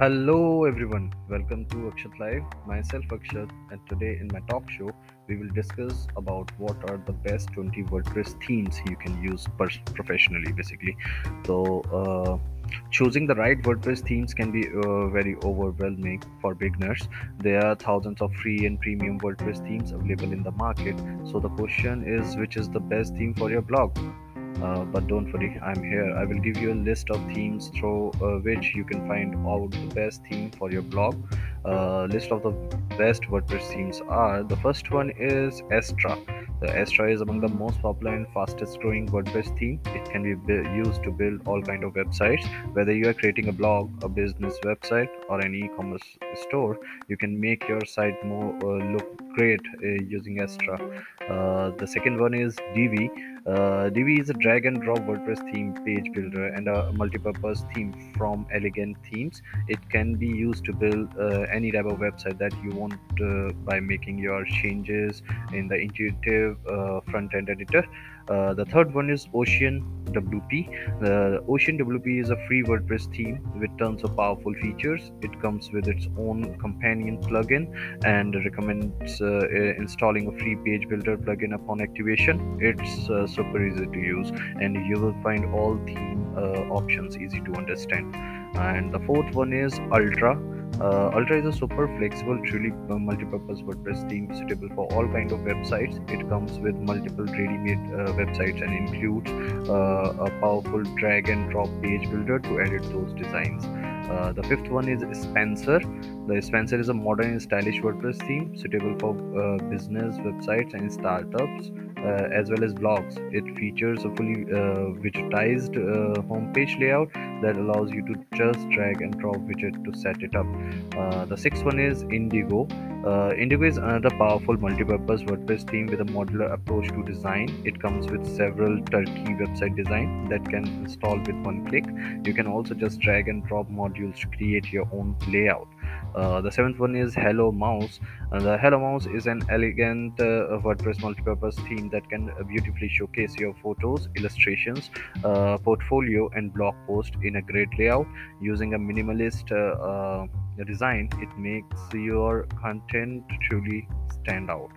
Hello everyone, welcome to Akshat Live. Myself Akshat, and today in my talk show, we will discuss about what are the best 20 WordPress themes you can use professionally, basically. So, uh, choosing the right WordPress themes can be uh, very overwhelming for beginners. There are thousands of free and premium WordPress themes available in the market. So the question is, which is the best theme for your blog? Uh, but don't worry i'm here i will give you a list of themes through uh, which you can find out the best theme for your blog uh, list of the best wordpress themes are the first one is Astra the Astra is among the most popular and fastest growing WordPress theme. It can be used to build all kind of websites. Whether you are creating a blog, a business website, or an e-commerce store, you can make your site more uh, look great uh, using Astra. Uh, the second one is Divi. Uh, Divi is a drag and drop WordPress theme page builder and a multi-purpose theme from Elegant Themes. It can be used to build any type of website that you want by making your changes in the intuitive front-end editor. Uh, the third one is Ocean WP. The Ocean WP is a free WordPress theme with tons of powerful features. It comes with its own companion plugin and recommends uh, installing a free page builder plugin upon activation. It's uh, super easy to use, and you will find all theme uh, options easy to understand. And the fourth one is Ultra. Uh, Ultra is a super flexible, truly uh, multi-purpose WordPress theme suitable for all kind of websites. It comes with multiple ready-made uh, websites and includes uh, a powerful drag and drop page builder to edit those designs. Uh, the fifth one is Spencer. The Spencer is a modern and stylish WordPress theme suitable for uh, business websites and startups uh, as well as blogs. It features a fully uh, widgetized uh, homepage layout that allows you to just drag and drop widget to set it up. Uh, the sixth one is Indigo. Uh, Indigo is another powerful multi-purpose WordPress theme with a modular approach to design. It comes with several turkey website design that can install with one click. You can also just drag and drop modules to create your own layout. Uh, the seventh one is Hello Mouse. Uh, the Hello Mouse is an elegant uh, WordPress multi-purpose theme that can beautifully showcase your photos, illustrations, uh, portfolio, and blog post in a great layout using a minimalist uh, design. It makes your content truly stand out.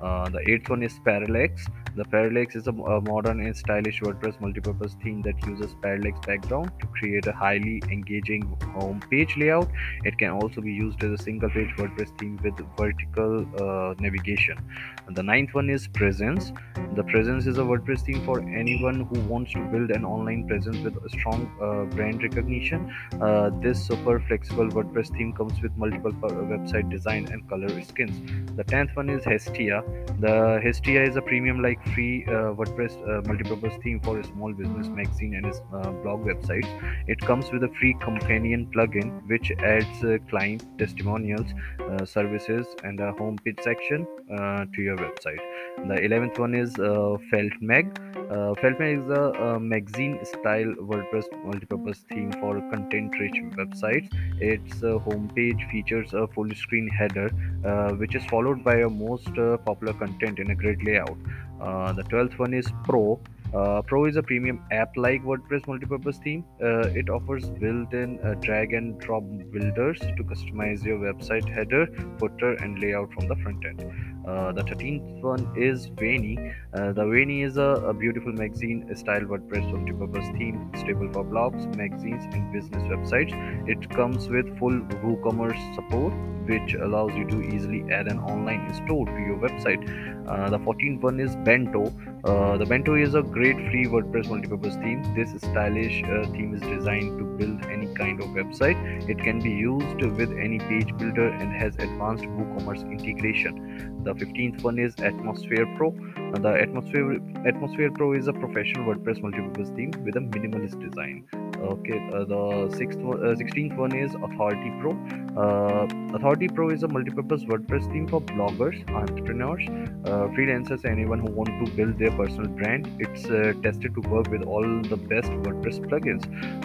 Uh, the eighth one is Parallax. The Parallax is a, a, modern and stylish WordPress multipurpose theme that uses Parallax background to create a highly engaging home page layout. It can also be used as a single page WordPress theme with vertical uh, navigation. And the ninth one is Presence. The Presence is a WordPress theme for anyone who wants to build an online presence with a strong uh, brand recognition. Uh, this super flexible WordPress theme comes with multiple website design and color skins. The tenth one is Hestia. The Hestia is a premium like free uh, WordPress uh, multipurpose theme for a small business magazine and uh, blog websites. It comes with a free companion plugin which adds uh, client testimonials, uh, services, and a homepage section uh, to your website. The 11th one is FeltMag. Uh, FeltMag is a, a magazine style WordPress multipurpose theme for content rich websites. Its uh, homepage features a full screen header, uh, which is followed by a most uh, popular content in a great layout. Uh, the 12th one is Pro. Uh, Pro is a premium app like WordPress multipurpose theme. Uh, it offers built in uh, drag and drop builders to customize your website header, footer, and layout from the front end. Uh, the 13th one is Vainy. Uh, the Vainy is a, a, beautiful magazine style WordPress multipurpose theme, stable for blogs, magazines, and business websites. It comes with full WooCommerce support, which allows you to easily add an online store to your website. Uh, the 14th one is Bento. Uh, the Bento is a great free WordPress multipurpose theme. This stylish uh, theme is designed to build any kind of website. It can be used with any page builder and has advanced WooCommerce integration. The 15th one is Atmosphere Pro. The Atmosphere Atmosphere Pro is a professional WordPress multipurpose theme with a minimalist design. Okay, uh, the sixth uh, 16th one is Authority Pro. Uh, Authority Pro is a multipurpose WordPress theme for bloggers, entrepreneurs, uh, freelancers, anyone who want to build their personal brand. It's uh, tested to work with all the best WordPress plugins.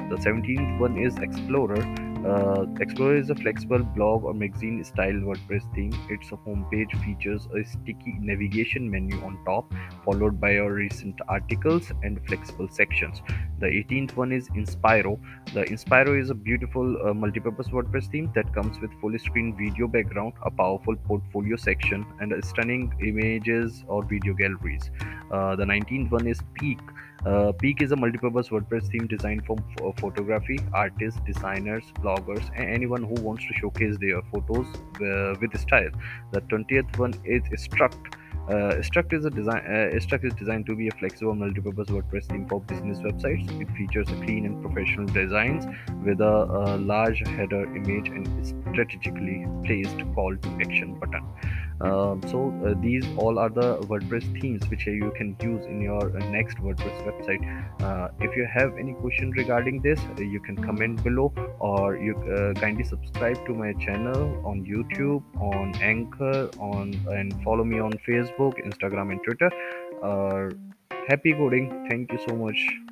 The 17th one is Explorer. Uh, Explorer is a flexible blog or magazine style WordPress theme. Its homepage features a sticky navigation menu on top, followed by your recent articles and flexible sections. The 18th one is Inspiro. The Inspiro is a beautiful uh, multi-purpose WordPress theme that comes with full screen video background, a powerful portfolio section, and stunning images or video galleries. Uh, the 19th one is Peak. Uh, Peak is a multi-purpose WordPress theme designed for photography, artists, designers, bloggers, and anyone who wants to showcase their photos uh, with style. The 20th one is Struct. Uh, Struct is a design. Uh, Struct is designed to be a flexible multi-purpose WordPress theme for business websites. It features a clean and professional designs with a, a large header image and strategically placed call to action button. Um, so uh, these all are the wordpress themes which you can use in your uh, next wordpress website. Uh, if you have any question regarding this uh, you can comment below or you uh, kindly subscribe to my channel on youtube on anchor on and follow me on facebook instagram and twitter. Happy coding. Thank you so much